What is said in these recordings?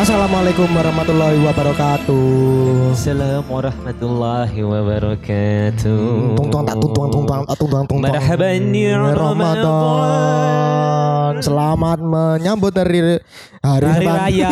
Assalamualaikum warahmatullahi wabarakatuh. Assalamualaikum warahmatullahi wabarakatuh. Tung tuang tak tung tung tung tuang tung tuang. Marhaban ya Ramadan. Ramadan. Selamat menyambut hari hari, Hari. Raya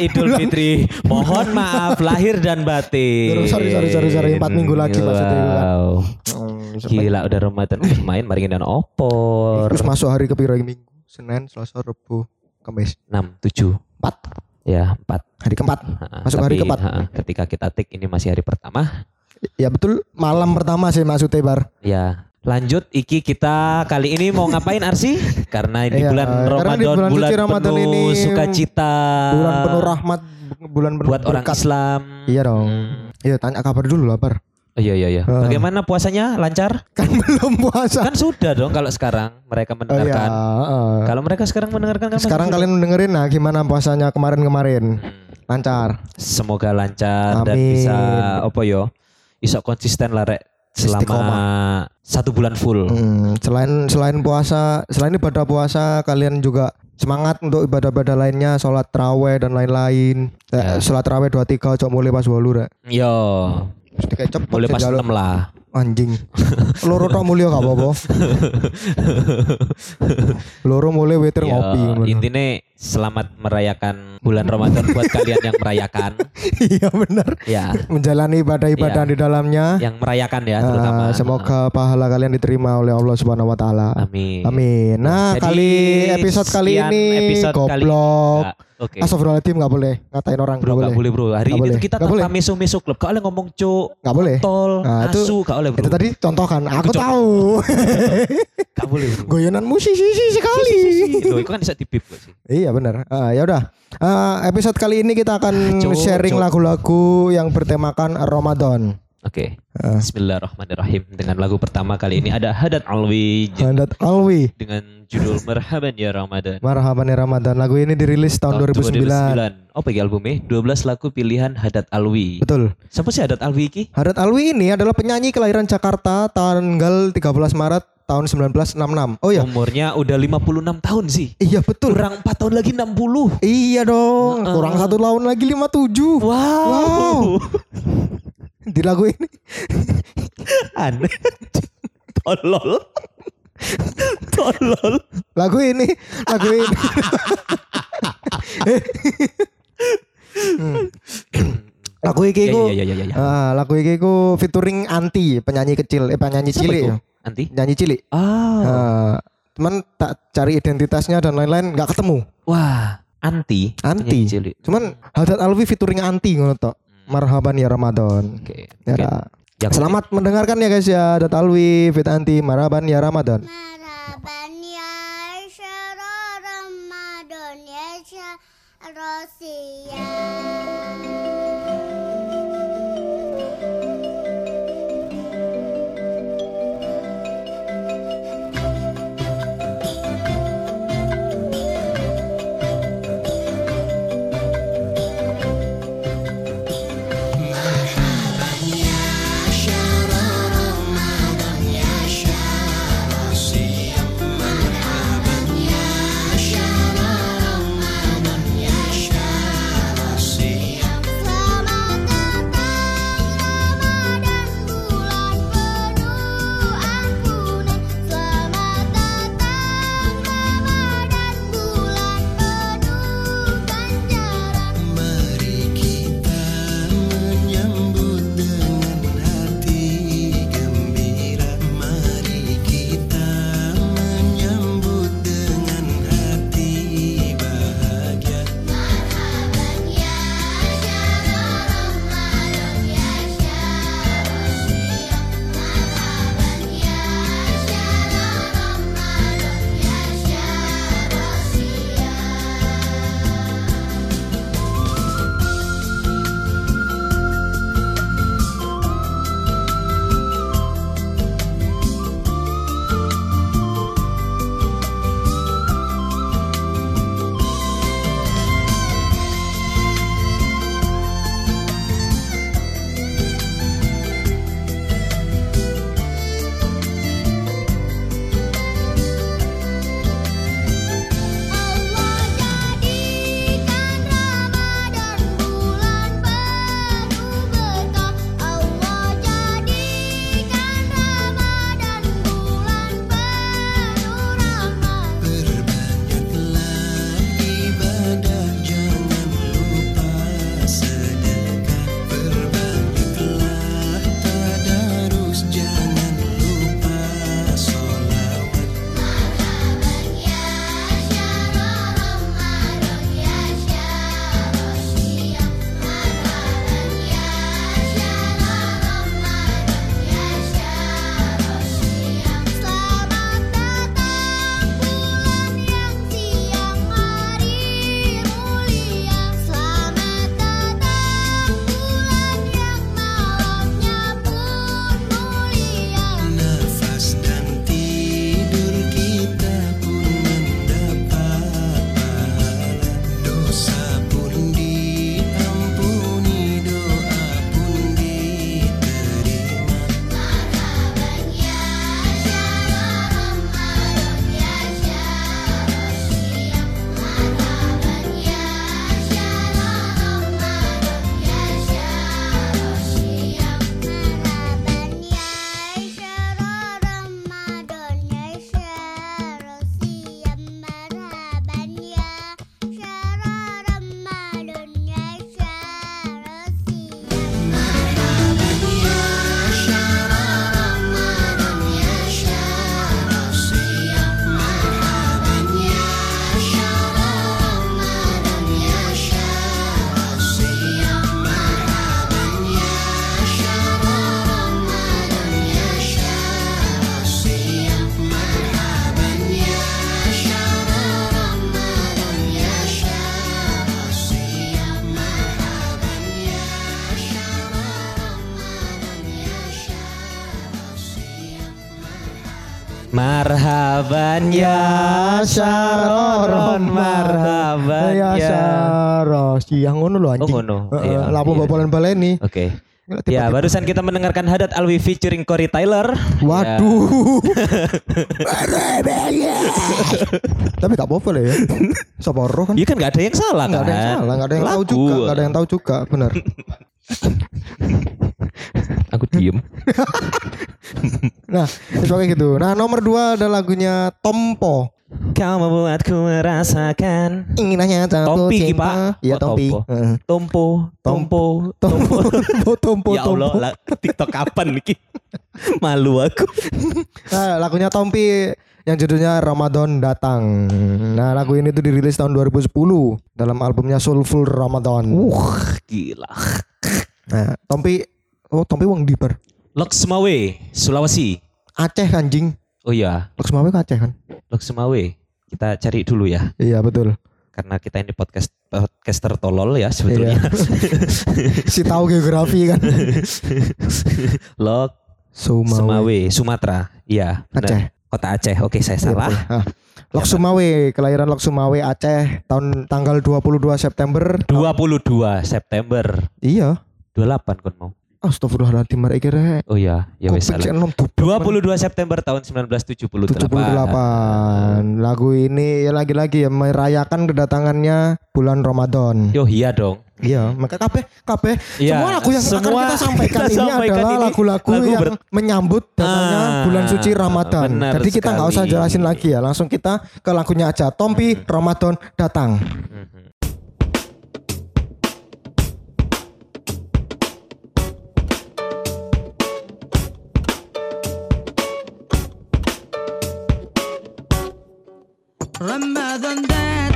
Idul Fitri. Mohon maaf lahir dan batin. Sorry, sorry, sorry, sorry. Empat minggu lagi maksudnya. Wow. Hmm, Gila udah Ramadan main mari dan opor. Terus masuk hari ke piro ini? minggu? Senin, Selasa, Rabu, Kamis. 6 7 Empat. Ya, 4. Hari keempat. Masuk hari keempat. ketika kita tik ini masih hari pertama. Ya betul malam pertama sih maksudnya Bar. Ya, lanjut Iki kita kali ini mau ngapain Arsi? Karena di Iya, bulan Ramadan di bulan bulan, Ramadan penuh ini sukacita. Bulan penuh rahmat, bulan penuh buat orang berkat. Islam. Iya dong. Hmm. Iya tanya kabar dulu lah Bar. Oh, iya iya iya. Ah. Bagaimana puasanya? Lancar? Kan belum puasa. Kan sudah dong kalau sekarang mereka Oh iya. mendengarkan. heeh. Kalau mereka sekarang mendengarkan kan Sekarang kalian mendengerin nah gimana puasanya kemarin-kemarin? Hmm. Lancar. Semoga lancar dan Amin. bisa apa yo? Bisa konsisten lah rek selama Istiqomah. satu bulan full. Hmm, selain selain puasa, selain ibadah puasa, kalian juga semangat untuk ibadah-ibadah lainnya, sholat terawih dan lain-lain. Eh, Ya. sholat terawih dua tiga, cok mulai pas walu rek. Yo, Mesti cepet boleh pas. 6 lah. Anjing. Loro tok mulia gak apa-apa. Loro mulai wetir Yo, ngopi. intinya selamat merayakan bulan Ramadan buat kalian yang merayakan. Iya benar. Ya, Menjalani ibadah-ibadah Iya. di dalamnya. yang merayakan ya terutama. Ah, semoga pahala kalian diterima oleh Allah Subhanahu wa taala. Amin. Amin. Nah, Jadi, kali episode kali ini episode kali ini. Nggak, Oke. Astagfirullahaladzim gak boleh ngatain orang Bro, gak gak boleh bro. Hari Nggak ini boleh. kita Nggak boleh. tanpa meso-meso klub. Gak boleh ngomong cuk, Gak boleh. tol, Nah, itu- asu, gak boleh bro. Itu tadi contoh kan. Aku contoh. tahu. Gak boleh bro. Goyonan musisi sekali. Loh, itu kan bisa dipip kok sih. iya benar. Ah, ya udah. Ah, episode kali ini kita akan Cuk, sharing cuk. lagu-lagu yang bertemakan Ramadan. Oke. Ah. Bismillahirrahmanirrahim. Dengan lagu pertama kali ini ada Hadat Alwi Hadat Alwi. dengan judul Merhaban ya Ramadan. Marhaban ya Ramadan. Lagu ini dirilis tahun, 2009. 2009. Apa ya albumnya? 12 lagu pilihan Hadat Alwi. Betul. Siapa sih Hadat Alwi iki? Hadat Alwi ini adalah penyanyi kelahiran Jakarta tanggal 13 Maret tahun 1966. Oh ya. Umurnya udah 56 tahun sih. Iya betul. Kurang 4 tahun lagi 60. Iya dong. Kurang satu tahun lagi 57. Wow. Wow. Di lagu ini. Aneh. Tolol. Tolol. Lagu ini. Lagu ini. Hmm. Lagu iki ku. Ya, ya, ya, ya, ya. Ah, lagu iki ku featuring Anti, penyanyi kecil, eh penyanyi cilik ya. Anti? Penyanyi cilik. Ah. Ah, cuman tak cari identitasnya dan lain-lain nggak ketemu. Wah, Anti. Anti. Cilik. Cuman Hadat Alwi featuring Anti ngono tok. Marhaban ya Ramadan. Oke. Okay. Ya, okay. Ya, Selamat ya. mendengarkan ya guys ya. Ada Talwi, Fitanti, Marhaban ya Ramadan. Marhaban ya Ramadan ya Rosia. Marhaban ya Syaroron Marhaban ya ya. Syaro siang ngono lho Oh anjing. ngono. Heeh, Iya, lapo iya. mbok baleni Oke. Ya barusan kita mendengarkan Hadat Alwi featuring Corey Tyler. Waduh. Tapi gak apa-apa lah ya. Sapa roh kan? Ya kan gak ada yang salah kan ada yang salah, enggak ada yang tahu juga, enggak ada yang tahu juga, benar. Aku diem Nah, itu kayak gitu. Nah, nomor dua ada lagunya Tompo. Kau membuatku merasakan Ingin hanya jatuh Tompi, cinta. Pak. Iya, Oh, Tompi. Tompo. Tompo Tompo Tompo, Tompo, Tompo, Ya Allah lah, TikTok kapan nih Malu aku Nah, lagunya Tompi yang judulnya Ramadan Datang. Nah, lagu ini tuh dirilis tahun 2010 dalam albumnya Soulful Ramadan. Uh gila Nah, Tompi oh Tompi wong di bar. Loksmawe Sulawesi Aceh anjing. Oh iya Loksmawe ke Aceh kan? Loksmawe Kita cari dulu ya Iya, betul. Karena kita ini podcast podcaster tolol ya sebetulnya si tahu geografi kan. Lok Sumawe. Semawe Sumatera Iya benar. Aceh. Kota Aceh Oke saya salah Ah. Lok Sumawe, kelahiran Lok Sumawe Aceh tahun tanggal 22 September. 22 September Iya. 28 kan mau Astagfirullahaladzim, mari kira Oh iya Ya goblok, 22 September tahun 1978 78. Lagu ini ya lagi-lagi ya merayakan kedatangannya bulan Ramadan. Yo iya dong Iya, maka kabeh kabeh Iya, semua lagu yang akan semua kita sampaikan kita ini sampaikan adalah ini lagu-lagu lagu yang ber- menyambut datangnya Ah, bulan suci Ramadan. benar Jadi kita nggak usah jelasin lagi ya, langsung kita ke lagunya aja. Tompi Ramadan datang. Mhm. Ramadan datang,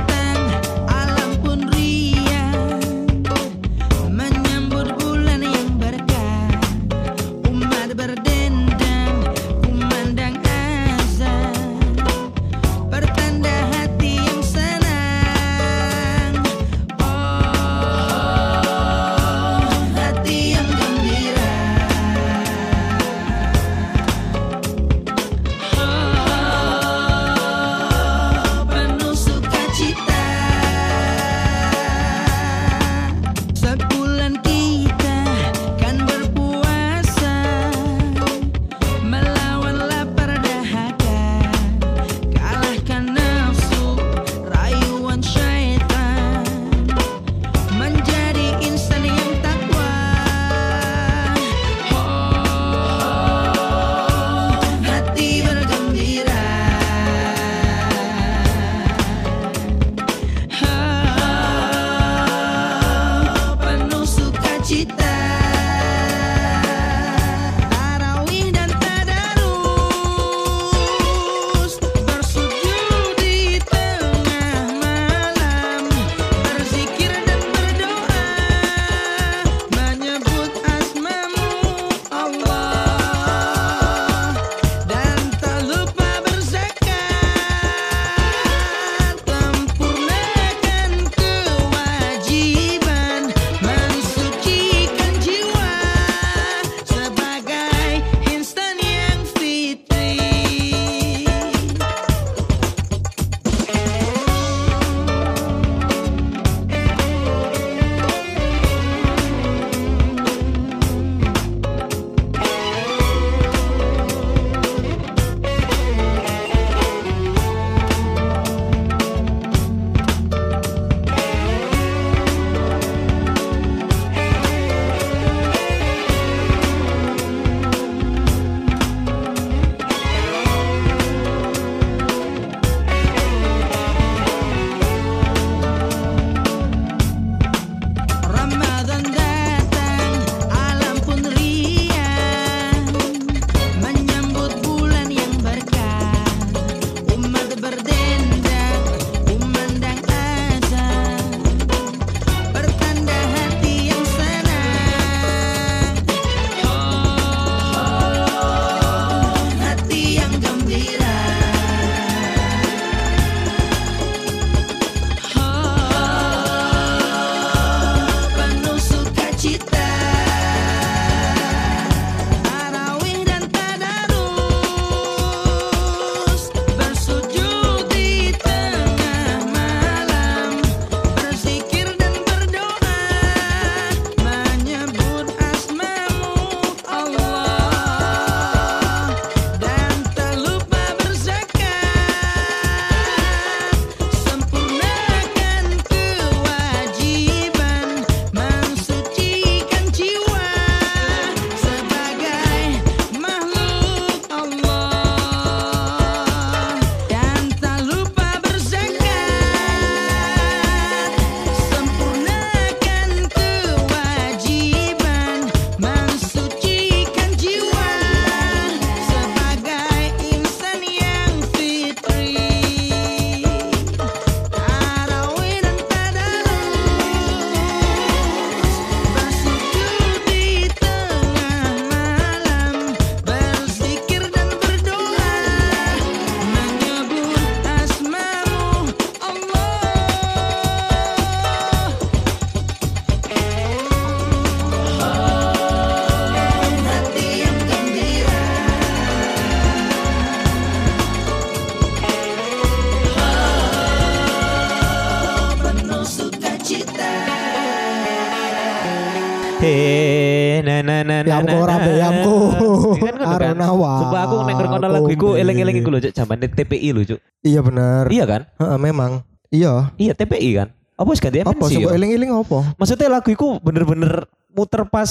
iku eling-eling iku lho Cuk, jamane TPI lho Cuk. Iya bener. Iya kan? Heeh, memang. Iya. Iya TPI kan. Apa wis ganti Apa MNC coba ya? eling-eling apa? Maksudnya lagu iku bener-bener muter pas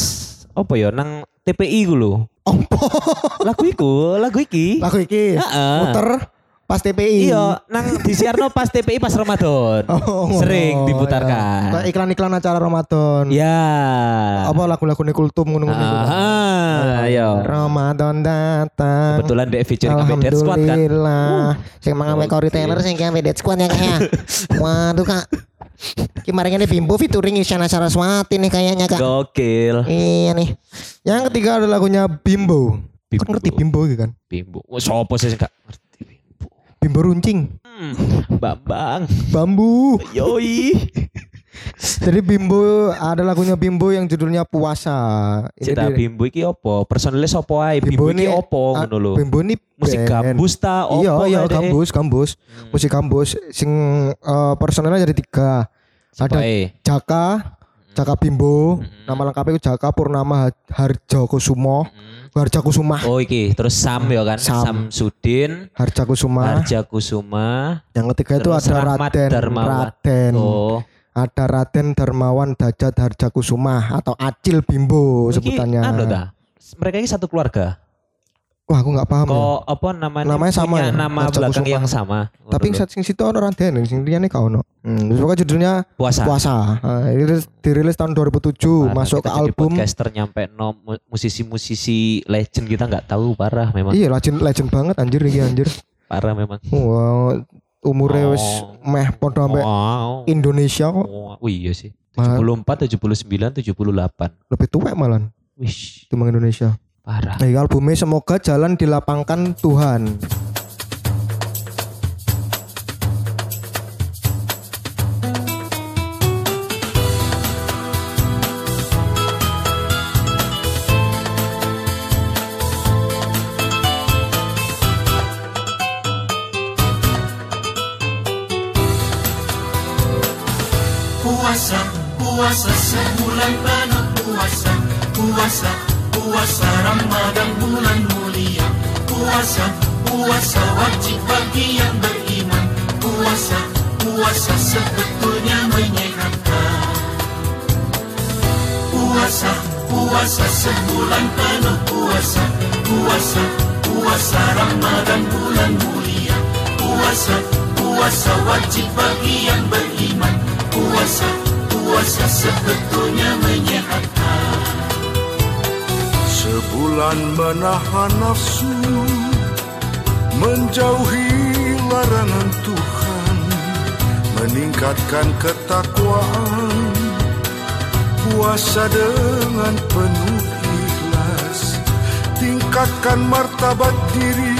apa ya nang TPI ku lho. Apa? Lagu iku, lagu iki. Lagu iki. Heeh. Muter pas TPI. Iya, nang disiarno pas TPI pas Ramadan. Oh, Sering ngono, diputarkan. ya. Kayak iklan-iklan acara Ramadan. Ya. Apa lagu-lagu kultum ngono-ngono. Ah, ayo. Ramadan datang. Kebetulan dek featuring sampai Dead Squad kan. Alhamdulillah. Sing mangan Oke. Corey Taylor sing kayak Dead Squad ya kayak. Waduh kak. Kemarin ini Bimbo featuring Isyana Saraswati nih kayaknya kak. Gokil. Iya nih. Yang ketiga ada lagunya Bimbo. Bimbo. Kan ngerti Bimbo gitu kan? Bimbo. Sopo sih ngerti Bimbo. Runcing. Hmm, Bambang. Bambu. Yoi. Jadi Bimbo ada lagunya Bimbo yang judulnya Puasa. Cita dia- Bimbo iki opo? Personilnya sopo ae? Bimbo, iki ini- opo ngono lho. Bimbo ini Musik gambus ta opo? Iya iya gambus gambus. Musik gambus sing eh, personelnya jadi tiga. Ada? Jaka, Jaka Bimbo, Mm-mm. nama lengkapnya itu Jaka Purnama Ha- Harja Kusumo, Mm. Harja Kusuma, Oh iki, terus Sam ya kan? Sam. Samsudin, Harja Kusuma. Harja Kusuma. Yang ketiga itu Terus ada Rahmat Raden, Darmawan. Raden, Oh, ada Raden Darmawan Dajat Harja Kusuma atau Acil Bimbo iki sebutannya. anu ta? Mereka ini satu keluarga. Wah aku nggak paham. ya. Kok apa namanya? Namanya sama ya? Nama Harja belakang Kusuma. yang sama. Tapi yang sing situ ono Raden, sing liyane kau ono. Hmm, pokoknya judulnya puasa. Puasa. Nah, ini dirilis tahun 2007, Parah, masuk ke album. podcaster nyampe no mu- musisi-musisi legend kita nggak tahu parah memang Iya, legend legend banget anjir iki anjir. parah memang Wow, umurnya wis Oh. meh podo sampai wow. Indonesia kok Oh, oh iya sih Ma- 74 79 78 lebih tua malah Wih, timbang Indonesia. Parah. Nah, albumnya semoga jalan dilapangkan Tuhan. Puasa, puasa sebulan penuh puasa Ramadan bulan mulia. Puasa, puasa wajib bagi yang beriman. Puasa, puasa sebetulnya menyehatkan. Puasa, puasa sebulan penuh puasa. Puasa, puasa Ramadan bulan mulia. Puasa, puasa wajib bagi yang beriman. Puasa, puasa sebetulnya menyehatkan Sebulan menahan nafsu Menjauhi larangan Tuhan Meningkatkan ketakwaan Puasa dengan penuh ikhlas Tingkatkan martabat diri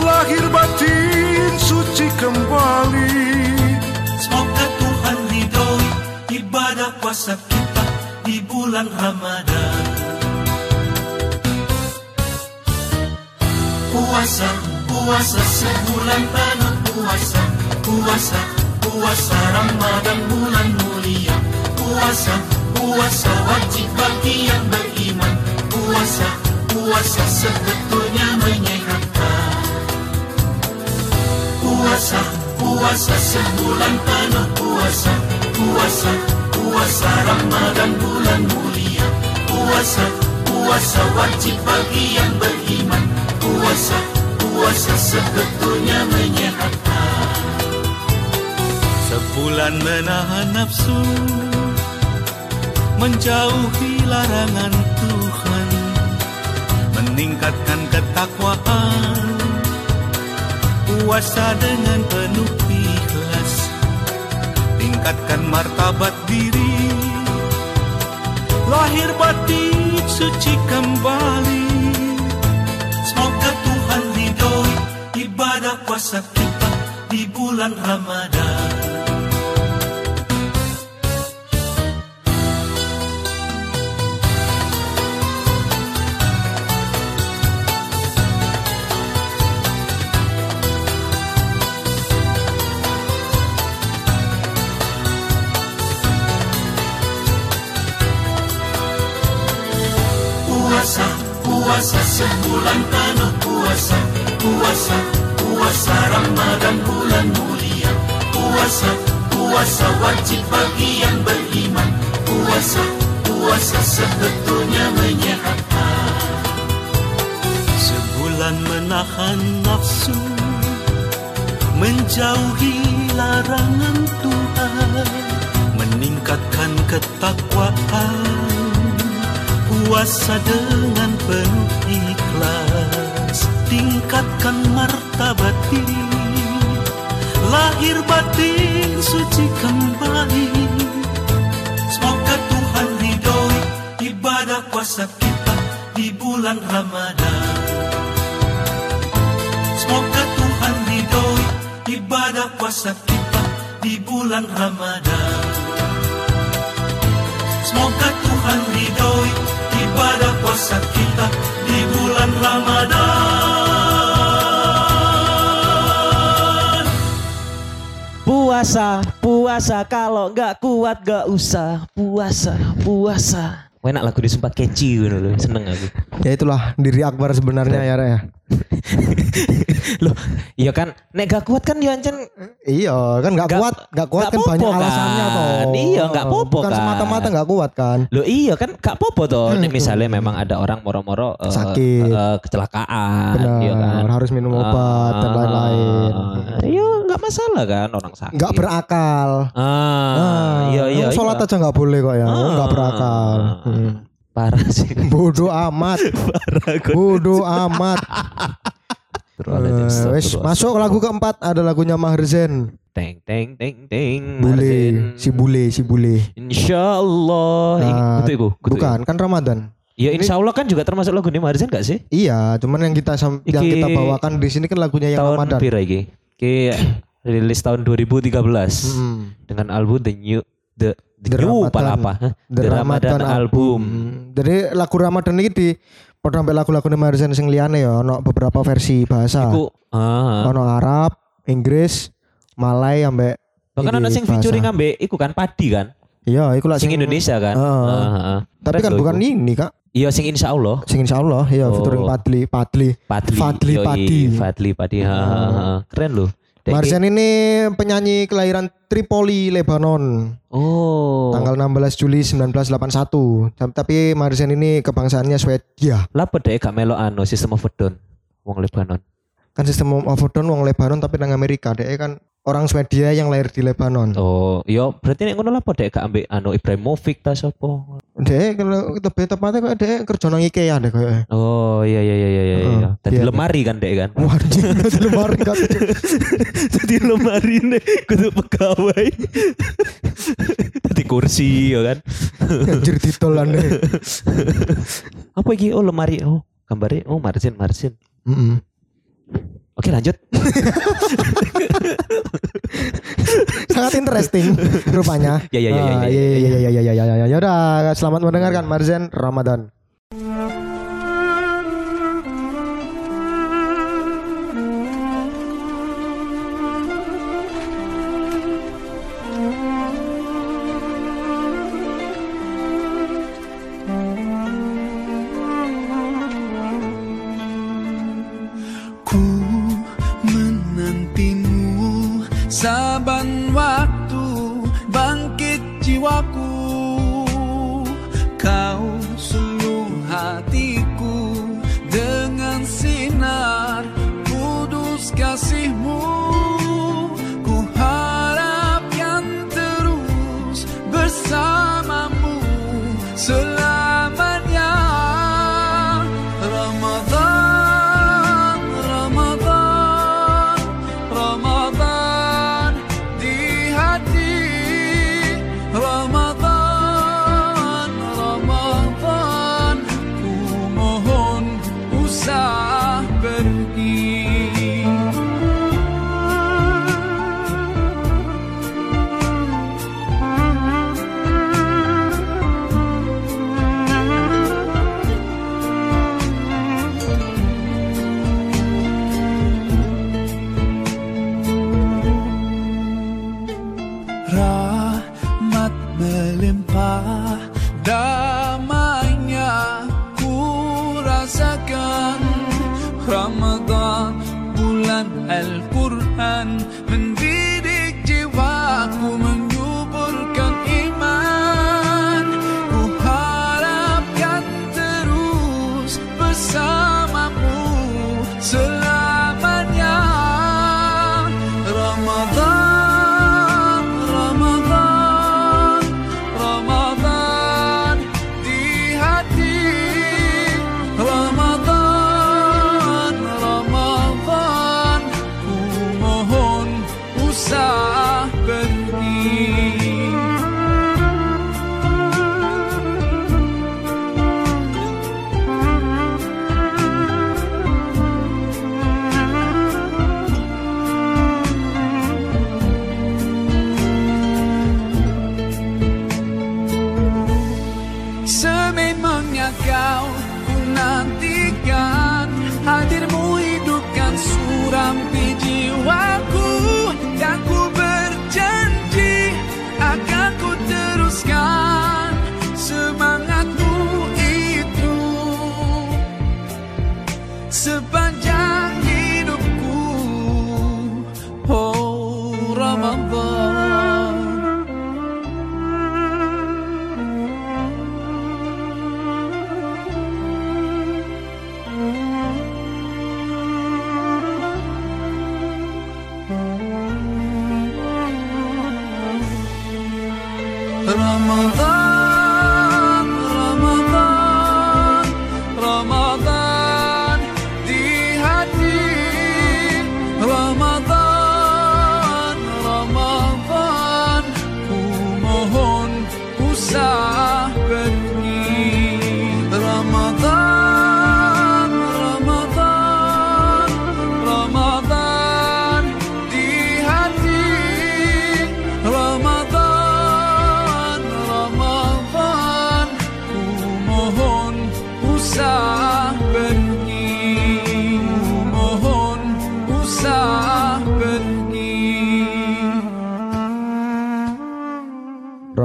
Lahir batin suci kembali Semoga Tuhan ridhoi ibadah puasa kita di bulan Ramadan. Puasa, puasa sebulan penuh puasa, puasa, puasa Ramadan bulan mulia. Puasa, puasa wajib bagi yang beriman. Puasa, puasa sebetulnya menyehatkan. Puasa, puasa sebulan penuh puasa Puasa, puasa Ramadan bulan mulia Puasa, puasa wajib bagi yang beriman Puasa, puasa sebetulnya menyehatkan Sebulan menahan nafsu Menjauhi larangan Tuhan Meningkatkan ketakwaan. Puasa dengan penuh ikhlas tingkatkan martabat diri. Lahir batin suci kembali masak kipak di bulan Ramadan. Puasa, puasa sebulan penuh puasa, puasa puasa Ramadan bulan mulia. Puasa, puasa wajib bagi yang beriman. Puasa, puasa sebetulnya menyehatkan. Sebulan menahan nafsu Menjauhi larangan Tuhan Meningkatkan ketakwaan. Puasa dengan penuh ikhlas Tingkatkan martabat diri. Lahir batin suci kembali. Semoga Tuhan ridhoi ibadah puasa kita di bulan Ramadan. Semoga Tuhan ridhoi ibadah puasa kita di bulan Ramadan. Semoga Tuhan ridhoi ibadah puasa kita di bulan Ramadan Puasa, puasa kalau nggak kuat nggak usah puasa, puasa. Enak lagu disumpah catchy gitu loh, seneng aku. Ya itulah diri Akbar sebenarnya ya Ra, ya. Loh, iya kan, nek gak kuat kan ya ancen Iya, kan nggak Nggak- kuat, nggak kuat kan banyak popo alasannya kan. toh. Iya, nggak popo Bukan kan. semata-mata nggak kuat kan. Loh iya kan gak apa-apa toh Nek misalnya memang ada orang moro-moro eh, Sakit. eh, kecelakaan Benar, iya kan harus minum obat dan Ah, lain-lain. Iya nggak masalah kan orang sakit Nggak berakal. Ah, iya iya Yang Sholat iya. aja nggak boleh kok ya. Ah. Nggak berakal. Hmm. Parah sih Bodoh amat. Parah Bodoh amat. Eh, wes masuk lagu keempat ada lagunya Maher Zain. Teng teng teng teng Bule, si bule, si bule. Insya Allah Nah, Kutu iku, kutu iku. Bukan, kan Ramadan. Ya insya Allah kan juga termasuk lagu ini Marzin gak sih Iya, cuman yang kita yang kita bawakan di sini kan lagunya yang Tahun Ramadan. pira iki Ki rilis tahun 2013 Hmm. dengan album The New The, The, The New Ramadan. apa Hah? The, Ramadan, album. Jadi lagu Ramadan ini di padha sampai lagu-lagu Maher Zain sing liyane ya ono beberapa versi bahasa. Iku ah. Ono Arab, Inggris, Malay ambek Bahkan ada sing featuring ambek iku kan Padi kan Iya, iku lah sing Indonesia kan Heeh. Ah, ah. Tapi kan bukan ini, Kak. Iya sing insya Allah Sing insya Allah ya Oh. featuring Padli, Padli. Padli Fadli Padi. Fadli Padi ha, ha, ha. Keren loh Marzian ini penyanyi kelahiran Tripoli, Lebanon. Oh Tanggal 16 Juli 1981. Tapi- Marzian ini kebangsaannya Swedia. Lapa deh gak melo anu sistem of Wong Lebanon Kan sistem of wong Lebanon tapi nang Amerika. Dia kan orang Swedia yang lahir di Lebanon. Oh iya berarti nek ngono lapa deh gak ambek anu Ibrahimovic ta sapa Dia kalau lebih tepatnya kok dia kerja nang IKEA deh kayak. Oh iya iya iya iya iya Heeh, iya Tadi iya. lemari kan dek kan Wajib di lemari kan. Tadi lemari nih kudu pegawai Tadi kursi ya kan Anjir ditolan. Apa iki oh lemari oh gambarnya oh margin margin Mm-mm. Oke lanjut Sangat interesting rupanya. Ya, ya, ya, ya, ya, iya ya, iya iya iya iya iya ya udah selamat mendengarkan Marzen Ramadan.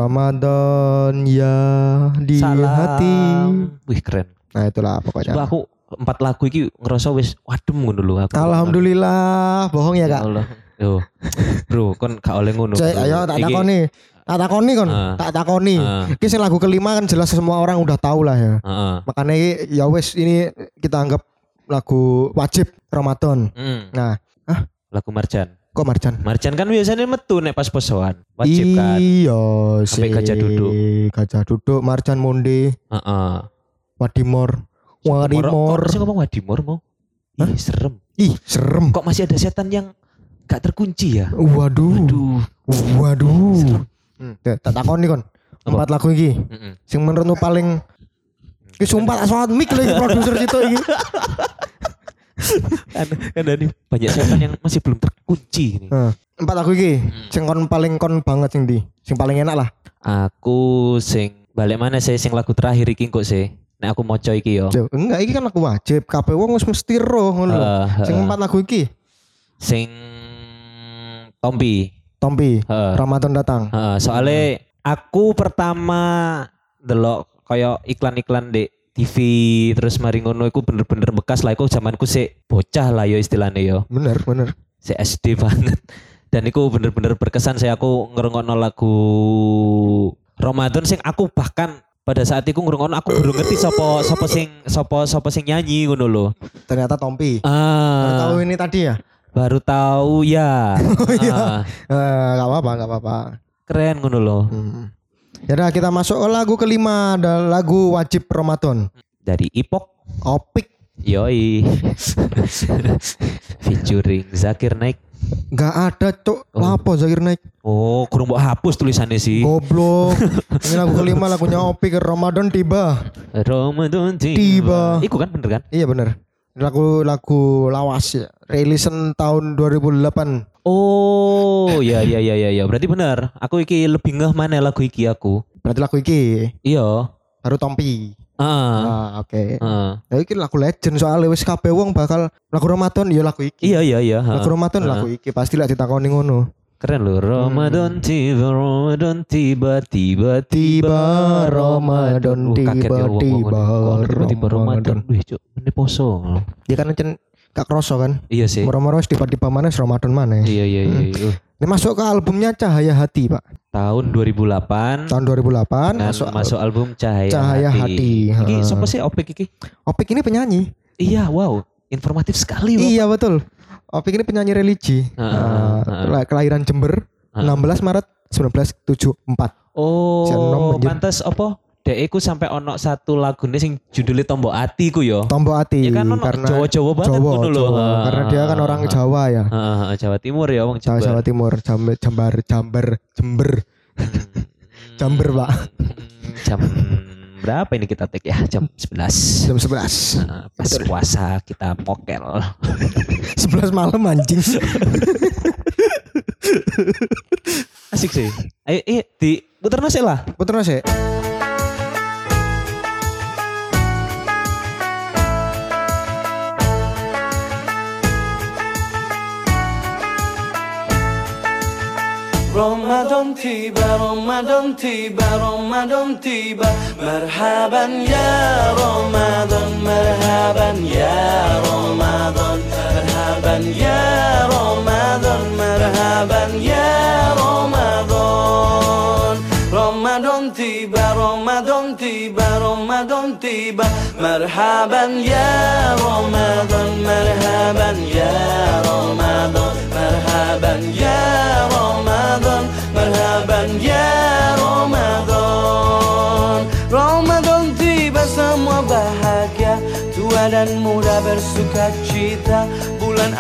Ramadan ya di Salam. hati. Wih keren. Nah itulah pokoknya. Coba aku empat lagu iki ngerasa wis wadem ngono lho aku. Alhamdulillah, bohong ya Ya kak. Allah. Yo. Bro, kon gak oleh ngono. Cek, ayo tak Iki- takoni. Tak takoni kon, Ah. tak takoni. Ah. Ini sing lagu kelima kan jelas semua orang udah tahu lah ya. Heeh. Makanya ini, ya wes ini kita anggap lagu wajib Ramadan. Mm. Nah, Lagu Marjan. Kok Marjan? Marjan kan biasanya metu nek pas posoan. Wajib kan. Iya Sampai gajah duduk. Gajah duduk, Marjan Monde, Heeh. Wadimor, Kok Wadimor. sih ngomong Wadimor mau? Ih, serem. Ih, serem. Kok masih ada setan yang gak terkunci ya? Waduh. Aduh. Waduh. Hmm, tak tak takoni kon. Empat lagu iki. Mm-mm. Sing menurutmu paling Ki sumpah tak soal mic lagi produser situ iki. kan, kan ada nih banyak setan yang masih belum terkunci nih. Heeh. Empat lagu iki. Sing kon paling kon banget sing di. Sing paling enak lah. Aku sing balik mana sih sing lagu terakhir iki kok sih. Nek aku moco iki yo. Jauh. Enggak, iki kan lagu wajib. Kabeh wong wis mesti roh ngono lho. Heeh, Sing empat lagu iki. Sing Tompi. Tompi, Heeh. Ramadan datang. Heeh, soalnya aku pertama delok kayak iklan-iklan di TV terus mari ngono iku bener-bener bekas lah iku zamanku sih bocah lah yo istilahnya yo. Bener, bener. Si SD banget. Dan iku bener-bener berkesan saya aku ngerungokno lagu Ramadan sing aku bahkan pada saat itu ngerungokno aku baru ngerti sopo sopo sing sopo sopo sing nyanyi ngono lho. Ternyata Tompi. Baru Ah, tahu ini tadi ya? baru tahu ya. Ah, Eh, gak apa-apa, gak apa-apa. keren ngono lho. Hmm. Yaudah kita masuk ke lagu kelima ada lagu wajib Ramadan. Dari Ipok. Opik. Yoi. Featuring Zakir Naik. Gak ada cok Oh. Lapo Zakir naik? Oh kurang mbok hapus tulisannya sih. Goblok. Ini lagu kelima lagunya Opik Ramadan tiba. Ramadan Tiba. Iku kan bener kan? Iya bener. Lagu lagu lawas ya. Rilisan tahun 2008 Oh ya ya ya ya ya. Berarti bener Aku iki lebih ngeh mana lagu iki aku. Berarti lagu iki? Iya. Baru Tompi? Ah Ah oke. Ah. Ya iki lagu legend. Soalnya wis kabeh wong bakal lagu Ramadan ya lagu iki. Iya iya iya. Lagu Ramadan Ah. lagu iki pasti lah ditakoni ngono. Keren loh Ramadan tiba Ramadan tiba tiba Tiba Ramadan. Tiba tiba tiba-tiba Ramadan. Wih cok ini poso. Ya kan gak kroso kan. Iya sih. Moro-moro tiba-tiba mana Ramadan mana. Iya iya iya. iya. Uh, Ini masuk ke albumnya Cahaya Hati, Pak. tahun 2008 Tahun 2008 dan masuk, masuk, album Cahaya, Cahaya Hati. Iki Ha. siapa sih Opik iki? Opik ini penyanyi. Iya, wow. Informatif sekali, Bapak. Iya betul. Opik ini penyanyi religi. Heeh, Eh, heeh. kela- kelahiran Jember 16 Maret 1974. Si enom Oh, pantas apa? Dek iku sampai ono satu lagune sing judulnya Tombok Ati ku yo. Tombo Ati Ya kan ono karena Jawa-Jawa banget Jawa, ngono lho. Jawa. Ha. Karena dia kan orang Jawa ya. Heeh, heeh, Jawa Timur ya wong Jawa, Jember. Jawa Timur, Jamber, Jambar, Jamber, Jember. Jamber, Pak. Hmm, Jam berapa ini kita take ya? Jam 11. Jam 11. Nah, pas puasa kita mokel. 11 malam anjing. Asik sih. Ayo, eh, di puter nasi lah. Putra sih. رمضان تيبا رمضان تيبا رمضان تيبا. مرحبا يا رمضان مرحبا يا رمضان. مرحبا يا رمضان مرحبا يا رمضان. رمضان تيبا رمضان تيبا رمضان تيبا. مرحبا يا رمضان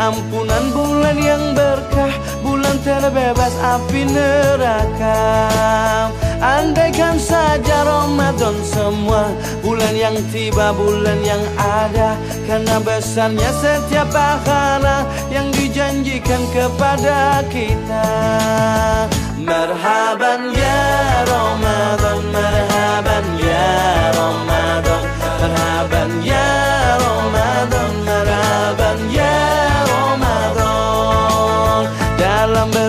ampunan, bulan yang berkah Bulan terbebas api neraka. Andaikan saja Ramadan semua Bulan yang tiba, bulan yang ada. Karena besarnya setiap pahala Yang dijanjikan kepada kita. Marhaban ya Ramadan Marhaban ya Ramadan Marhaban ya Ramadan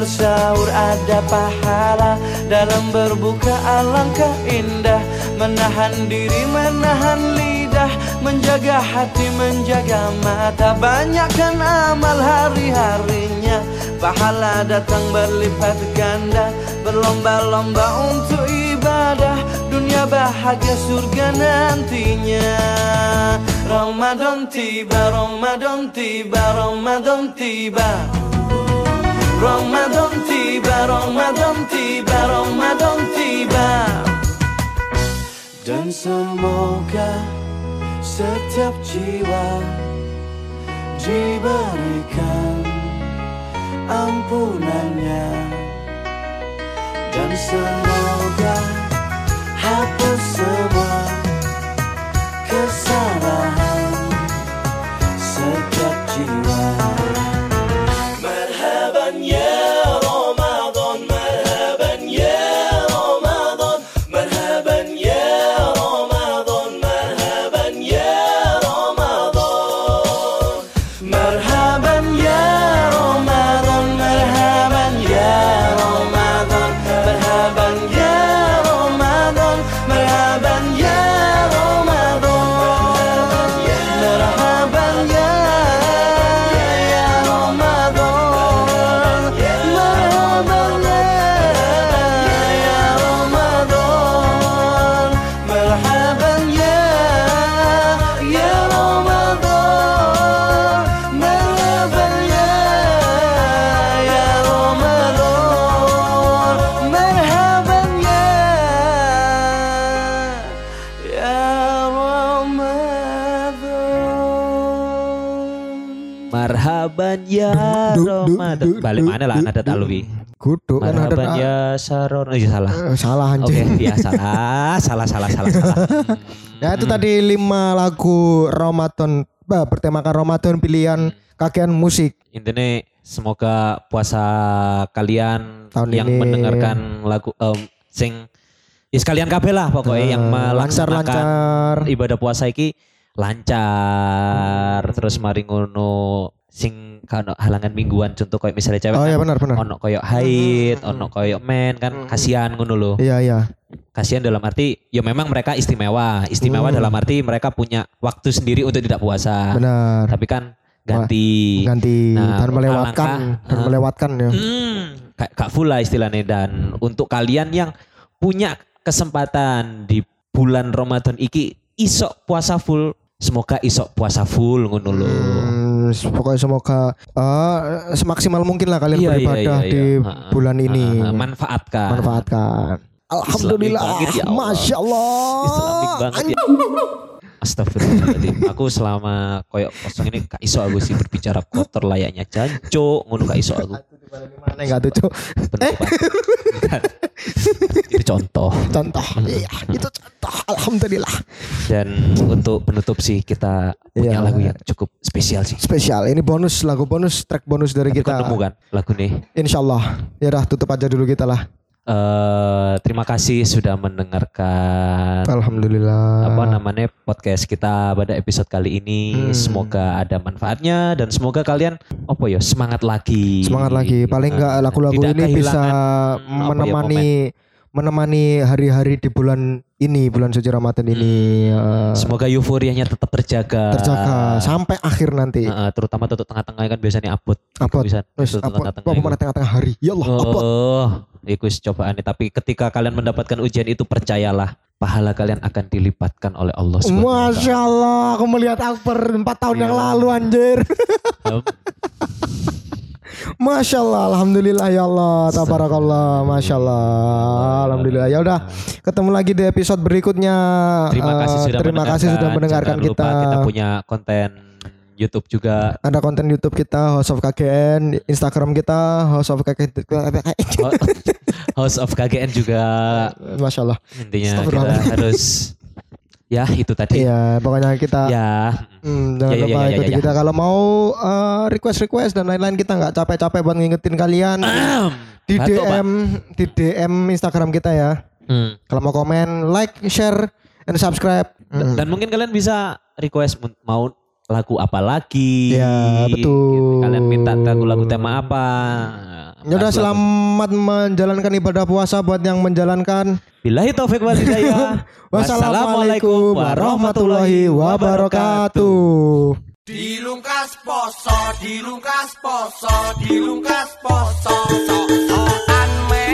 Dalam bersahur ada pahala Dalam berbuka alangkah indah. Menahan diri, menahan lidah Menjaga hati, menjaga mata. Banyakkan amal hari-harinya. Pahala datang berlipat ganda Berlomba-lomba untuk ibadah. Dunia bahagia surga nantinya. Ramadan tiba, Ramadan tiba, Ramadan tiba Ramadan tiba, Ramadan tiba, Ramadan tiba. Dan semoga setiap jiwa diberikan ampunannya. Dan semoga hapus semua kesalahan setiap jiwa Du- Balik mana lah du- adat du- alwi. Kudu kan ada Marhaban ya Saron. Oh iya salah. Eh, salah Oke, anjing. ya salah, salah, salah, salah, salah. Ya itu tadi lima lagu Ramadan bah, bertemakan Ramadan pilihan kakean musik. Intinya semoga puasa kalian Tahun yang ini- mendengarkan lagu em, sing ya sekalian kabeh lah pokoknya yang Eh, melaksanakan lancar-lancar. ibadah puasa iki lancar terus mari ngono sing kano halangan mingguan contoh kayak misalnya cewek Oh kan ya benar benar. ono koyok haid, ono koyok men kan kasihan ngono loh. Iya iya. Kasihan dalam arti ya memang mereka istimewa. Istimewa Hmm. dalam arti mereka punya waktu sendiri untuk tidak puasa. Benar. Tapi kan ganti. ganti Nah, dan melewatkan alangkah, dan melewatkan ya. Hmm, kayak gak full lah istilahnya dan untuk kalian yang punya kesempatan di bulan Ramadan iki isok puasa full, semoga isok puasa full ngono lho. Hmm, pokoknya semoga eh, semaksimal mungkin lah kalian Iya, iya, beribadah iya, di iya. Ha, bulan ini. ha, ha, manfaatkan. Manfaatkan. Alhamdulillah, banget ya Allah. masya Allah. Islamik banget ya. Astagfirullahaladzim. Aku selama koyok kosong ini gak iso aku sih berbicara kotor layaknya janco ngono gak iso aku. Mana enggak tuh, Cuk? Itu contoh. Contoh. Iya, itu contoh. Alhamdulillah. Dan untuk penutup sih kita punya Iya. lagu yang cukup spesial sih. Spesial. Ini bonus lagu bonus track bonus dari Tapi kita. nemu kan lagu nih. Insya Allah. Ya udah tutup aja dulu kita lah. Eh terima kasih sudah mendengarkan Alhamdulillah. apa namanya podcast kita pada episode kali ini. Hmm. Semoga ada manfaatnya dan semoga kalian apa ya semangat lagi. Semangat lagi. Paling enggak Nah, lagu-lagu ini bisa kehilangan, apa ya, menemani menemani hari-hari di bulan ini, bulan suci Ramadan ini eh, Semoga euforianya tetap terjaga. terjaga sampai akhir nanti. Heeh, terutama untuk tengah-tengah kan biasanya abot. Abot. Bisa apa tengah-tengah hari? Ya Allah, abot. Itu cobaan. Tapi ketika kalian mendapatkan ujian itu percayalah, pahala kalian akan dilipatkan oleh Allah wa Masya Allah, aku melihat Akbar 4 tahun yang Iya. lalu anjir. Masya Allah, Alhamdulillah ya Allah, tabarakallah, Masya Allah, Alhamdulillah. Ya udah, ketemu lagi di episode berikutnya. Terima kasih Eh, sudah terima kasih sudah mendengarkan Jangan lupa kita. kita punya konten YouTube juga. Ada konten YouTube kita, House of KKN, Instagram kita, House of KKN. House of KGN juga Masya Allah. intinya kita harus ya itu tadi. Iya, pokoknya kita Ya, Hmm, jangan Ya, ya, lupa ya, ya, ikuti ya, ya. kita kalau mau eh, request-request dan lain-lain kita nggak capek-capek buat ngingetin kalian di Batuk, DM di DM Instagram kita ya. Hmm. Kalau mau komen, like, share, and subscribe. Hmm. Dan mungkin kalian bisa request mau lagu apa lagi. Ya, betul. Gitu. Kalian minta lagu-lagu tema apa. Ya udah selamat menjalankan ibadah puasa buat yang menjalankan. Billahi taufik wal hidayah. Wassalamualaikum warahmatullahi wabarakatuh. Dilungkas poso, dilungkas poso, dilungkas poso, sok-sokan melu